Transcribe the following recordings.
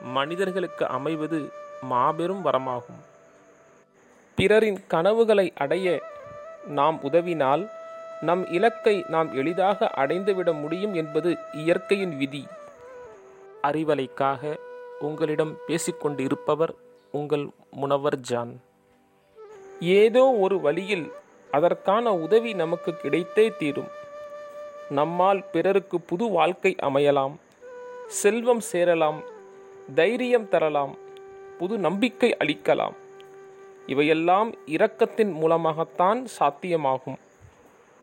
மனிதர்களுக்கு அமைவது மாபெரும் வரமாகும். பிறரின் கனவுகளை அடைய நாம் உதவினால் நம் இலக்கை நாம் எளிதாக அடைந்துவிட முடியும் என்பது இயற்கையின் விதி. அறிவலைக்காக உங்களிடம் பேசிக்கொண்டு இருப்பவர் உங்கள் முனவர் ஜான். ஏதோ ஒரு வழியில் அதற்கான உதவி நமக்கு கிடைத்தே தீரும். நம்மால் பிறருக்கு புது வாழ்க்கை அமையலாம். செல்வம் சேரலாம் தைரியம் தரலாம் புது நம்பிக்கை அளிக்கலாம். இவையெல்லாம் இரக்கத்தின் மூலமாகத்தான் சாத்தியமாகும்.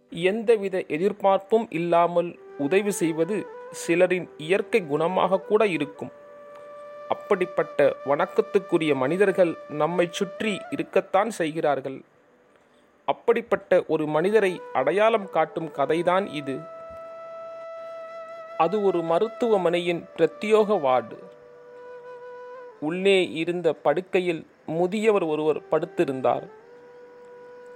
எந்தவித எதிர்பார்ப்பும் இல்லாமல் உதவி செய்வது சிலரின் இயற்கை குணமாக கூட இருக்கும். அப்படிப்பட்ட வணக்கத்துக்குரிய மனிதர்கள் நம்மை சுற்றி இருக்கத்தான் செய்கிறார்கள். அப்படிப்பட்ட ஒரு மனிதரை அடையாளம் காட்டும் கதைதான் இது. அது ஒரு மருத்துவமனையின் பிரத்யோக வார்டு. உள்ளே இருந்த படுக்கையில் முதியவர் ஒருவர் படுத்திருந்தார்.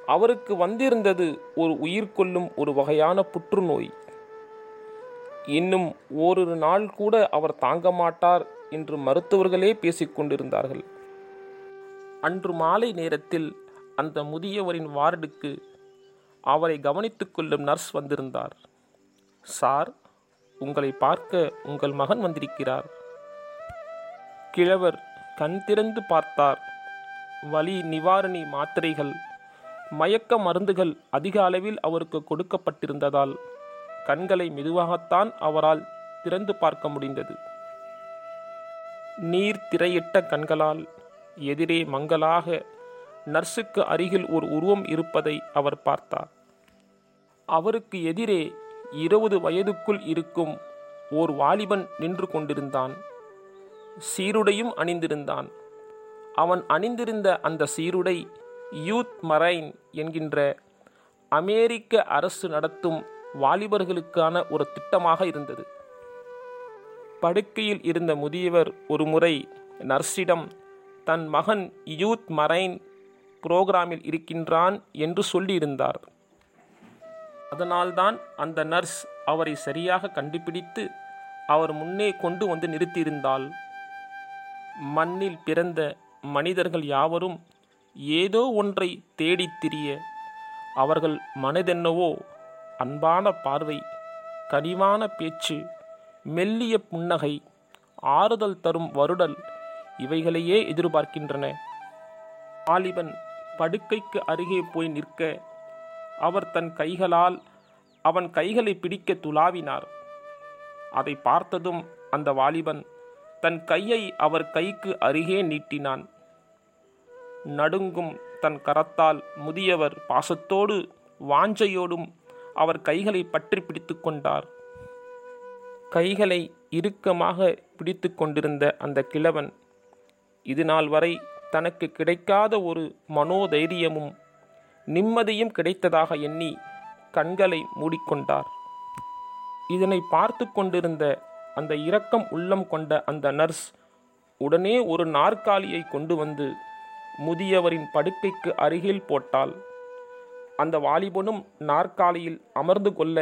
அவருக்கு வந்திருந்தது ஒரு உயிர் கொள்ளும் ஒரு வகையான புற்றுநோய். இன்னும் ஓரிரு நாள் கூட அவர் தாங்க மாட்டார் என்று மருத்துவர்களே பேசிக்கொண்டிருந்தார்கள் அன்று மாலை நேரத்தில் அந்த முதியவரின் வார்டுக்கு அவரை கவனித்துக் கொள்ளும் நர்ஸ் வந்திருந்தார். சார் உங்களை பார்க்க உங்கள் மகன் வந்திருக்கிறார். கிழவர் கண் திறந்து பார்த்தார். வலி நிவாரணி மாத்திரைகள் மயக்க மருந்துகள் அதிக அளவில் அவருக்கு கொடுக்கப்பட்டிருந்ததால் கண்களை மெதுவாகத்தான் அவரால் திறந்து பார்க்க முடிந்தது. நீர் திரையிட்ட கண்களால் எதிரே மங்கலாக நர்ஸுக்கு அருகில் ஒரு உருவம் இருப்பதை அவர் பார்த்தார். அவருக்கு எதிரே இருபது வயதுக்குள் இருக்கும் ஓர் வாலிபன் நின்று கொண்டிருந்தான். சீருடையும் அணிந்திருந்தான். அவன் அணிந்திருந்த அந்த சீருடை யூத் மரைன் என்கின்ற அமெரிக்க அரசு நடத்தும் வாலிபர்களுக்கான ஒரு திட்டமாக இருந்தது. படுக்கையில் இருந்த முதியவர் ஒரு முறை நர்ஸிடம் தன் மகன் யூத் மரைன் புரோகிராமில் இருக்கின்றான் என்று சொல்லியிருந்தார். அதனால்தான் அந்த நர்ஸ் அவரை சரியாக கண்டுபிடித்து அவர் முன்னே கொண்டு வந்து நிறுத்தியிருந்தாள். மண்ணில் பிறந்த மனிதர்கள் யாவரும் ஏதோ ஒன்றை தேடித் திரிய அவர்கள் மனதென்னவோ அன்பான பார்வை கனிவான பேச்சு மெல்லிய புன்னகை ஆறுதல் தரும் வருடல் இவைகளையே எதிர்பார்க்கின்றன. வாலிபன் படுக்கைக்கு அருகே போய் நிற்க அவர் தன் கைகளால் அவன் கைகளை பிடிக்க துளாவினார் அதை பார்த்ததும் அந்த வாலிபன் தன் கையை அவர் கைக்கு அருகே நீட்டினான். நடுங்கும் தன் கரத்தால் முதியவர் பாசத்தோடு வாஞ்சையோடும் அவர் கைகளை பற்றி பிடித்து கொண்டார். கைகளை இறுக்கமாக பிடித்து கொண்டிருந்த அந்த கிழவன் இது நாள் வரை தனக்கு கிடைக்காத ஒரு மனோதைரியமும் நிம்மதியும் கிடைத்ததாக எண்ணி கண்களை மூடிக்கொண்டார். இதனை பார்த்து கொண்டிருந்த அந்த இரக்கம் உள்ளம் கொண்ட அந்த நர்ஸ் உடனே ஒரு நாற்காலியை கொண்டு வந்து முதியவரின் படுக்கைக்கு அருகில் போட்டாள். அந்த வாலிபனும் நாற்காலியில் அமர்ந்து கொள்ள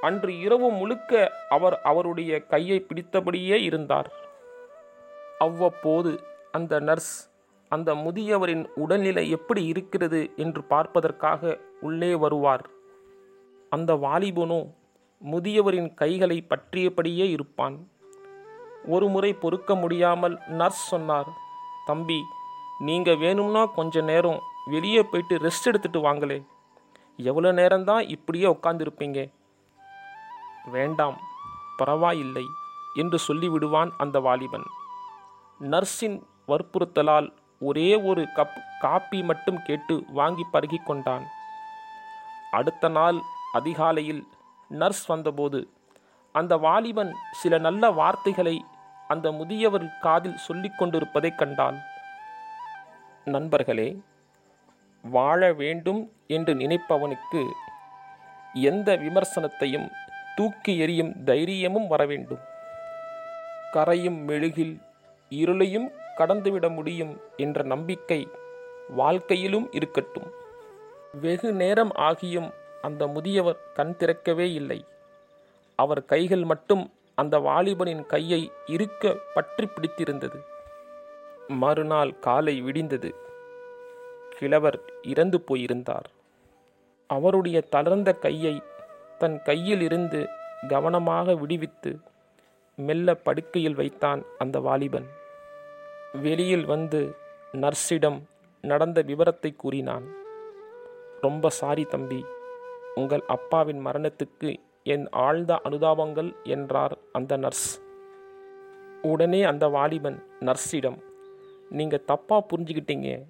அன்று இரவு முழுக்க அவர் அவருடைய கையை பிடித்தபடியே இருந்தார். அவ்வப்போது அந்த நர்ஸ் அந்த முதியவரின் உடல்நிலை எப்படி இருக்கிறது என்று பார்ப்பதற்காக உள்ளே வருவார். அந்த வாலிபனோ முதியவரின் கைகளை பற்றியபடியே இருப்பான். ஒரு முறை பொறுக்க முடியாமல் நர்ஸ் சொன்னார் தம்பி நீங்க வேணும்னா கொஞ்ச நேரம் வெளியே போயிட்டு ரெஸ்ட் எடுத்துட்டு வாங்களே. எவ்வளோ நேரம்தான் இப்படியே உட்காந்துருப்பீங்க வேண்டாம் பரவாயில்லை என்று சொல்லிவிடுவான் அந்த வாலிபன். நர்ஸின் வற்புறுத்தலால் ஒரே ஒரு கப் காப்பி மட்டும் கேட்டு வாங்கி பருகி கொண்டான். அடுத்த நாள் அதிகாலையில் நர்ஸ் வந்தபோது அந்த வாலிபன் சில நல்ல வார்த்தைகளை அந்த முதியவர் காதில் சொல்லிக் கொண்டிருப்பதை கண்டாள் நண்பர்களே வாழ வேண்டும் என்று நினைப்பவனுக்கு எந்த விமர்சனத்தையும் தூக்கி எறியும் தைரியமும் வர வேண்டும். கரையும் மெழுகில் இருளையும் கடந்துவிட முடியும் என்ற நம்பிக்கை வாழ்க்கையிலும் இருக்கட்டும். வெகு நேரம் ஆகியும் அந்த முதியவர் கண் திறக்கவே இல்லை. அவர் கைகள் மட்டும் அந்த வாலிபனின் கையை இருக்க பற்றி பிடித்திருந்தது. மறுநாள் காலை விடிந்தது. கிழவர் இறந்து போயிருந்தார். அவருடைய தளர்ந்த கையை தன் கையில் இருந்து கவனமாக விடுவித்து மெல்ல படுக்கையில் வைத்தான் அந்த வாலிபன். வெளியில் வந்து நர்ஸிடம் நடந்த விவரத்தை கூறினான். ரொம்ப சாரி தம்பி. உங்கள் அப்பாவின் மரணத்துக்கு என் ஆழ்ந்த அனுதாபங்கள் என்றார் அந்த நர்ஸ். உடனே அந்த வாலிபன் நர்ஸிடம் நீங்கள் தப்பாக புரிஞ்சுக்கிட்டீங்க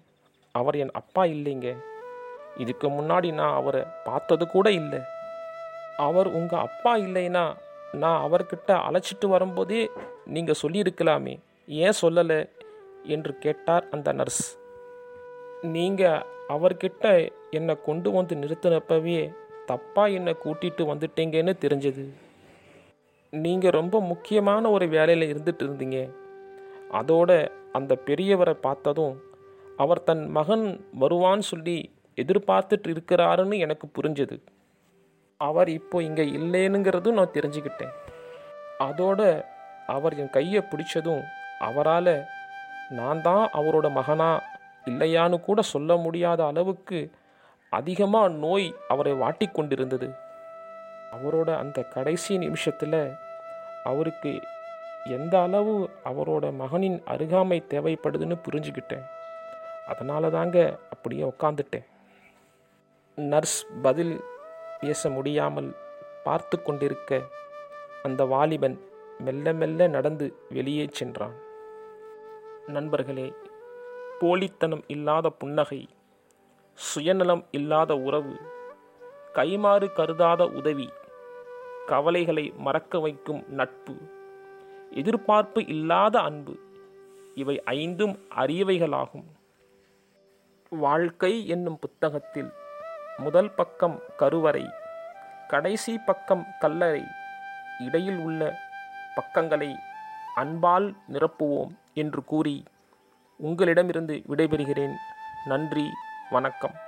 அவர் என் அப்பா இல்லைங்க. இதுக்கு முன்னாடி நான் அவரை பார்த்தது கூட இல்லை. அவர் உங்கள் அப்பா இல்லைன்னா நான் அவர்கிட்ட அழைச்சிட்டு வரும்போதே நீங்கள் சொல்லியிருக்கலாமே. ஏன் சொல்லலை? என்று கேட்டார் அந்த நர்ஸ். நீங்கள் அவர்கிட்ட என்னை கொண்டு வந்து நிறுத்தினப்பவே தப்பாக என்னை கூட்டிகிட்டு வந்துட்டீங்கன்னு தெரிஞ்சது. நீங்கள் ரொம்ப முக்கியமான ஒரு வேலையில் இருந்துட்டு இருந்தீங்க. அதோட அந்த பெரியவரை பார்த்ததும் அவர் தன் மகன் வருவான்னு சொல்லி எதிர்பார்த்துட்டு இருக்கிறாருன்னு எனக்கு புரிஞ்சது. அவர் இப்போ இங்கே இல்லைனுங்கிறதும் நான் தெரிஞ்சுக்கிட்டேன். அதோட அவர் என் கையை பிடிச்சதும் அவரால் நான் தான் அவரோட மகனா இல்லையான்னு கூட சொல்ல முடியாத அளவுக்கு அதிகமாக நோய் அவரை வாட்டி கொண்டிருந்தது அவரோட அந்த கடைசி நிமிஷத்தில் அவருக்கு எந்த அளவு அவரோட மகனின் அருகாமை தேவைப்படுதுன்னு புரிஞ்சுக்கிட்டேன் அதனால தாங்க அப்படியே உட்காந்துட்டேன் நர்ஸ் பதில் பேச முடியாமல் பார்த்து கொண்டிருக்க அந்த வாலிபன் மெல்ல மெல்ல நடந்து வெளியே சென்றான். நண்பர்களே போலித்தனம் இல்லாத புன்னகை சுயநலம் இல்லாத உறவு கைமாறு கருதாத உதவி கவலைகளை மறக்க வைக்கும் நட்பு எதிர்பார்ப்பு இல்லாத அன்பு இவை ஐந்தும் அரியவைகளாகும். வாழ்க்கை என்னும் புத்தகத்தில் முதல் பக்கம் கருவறை கடைசி பக்கம் கல்லறை இடையில் உள்ள பக்கங்களை அன்பால் நிரப்புவோம் என்று கூறி உங்களிடமிருந்து விடைபெறுகிறேன். நன்றி. வணக்கம்.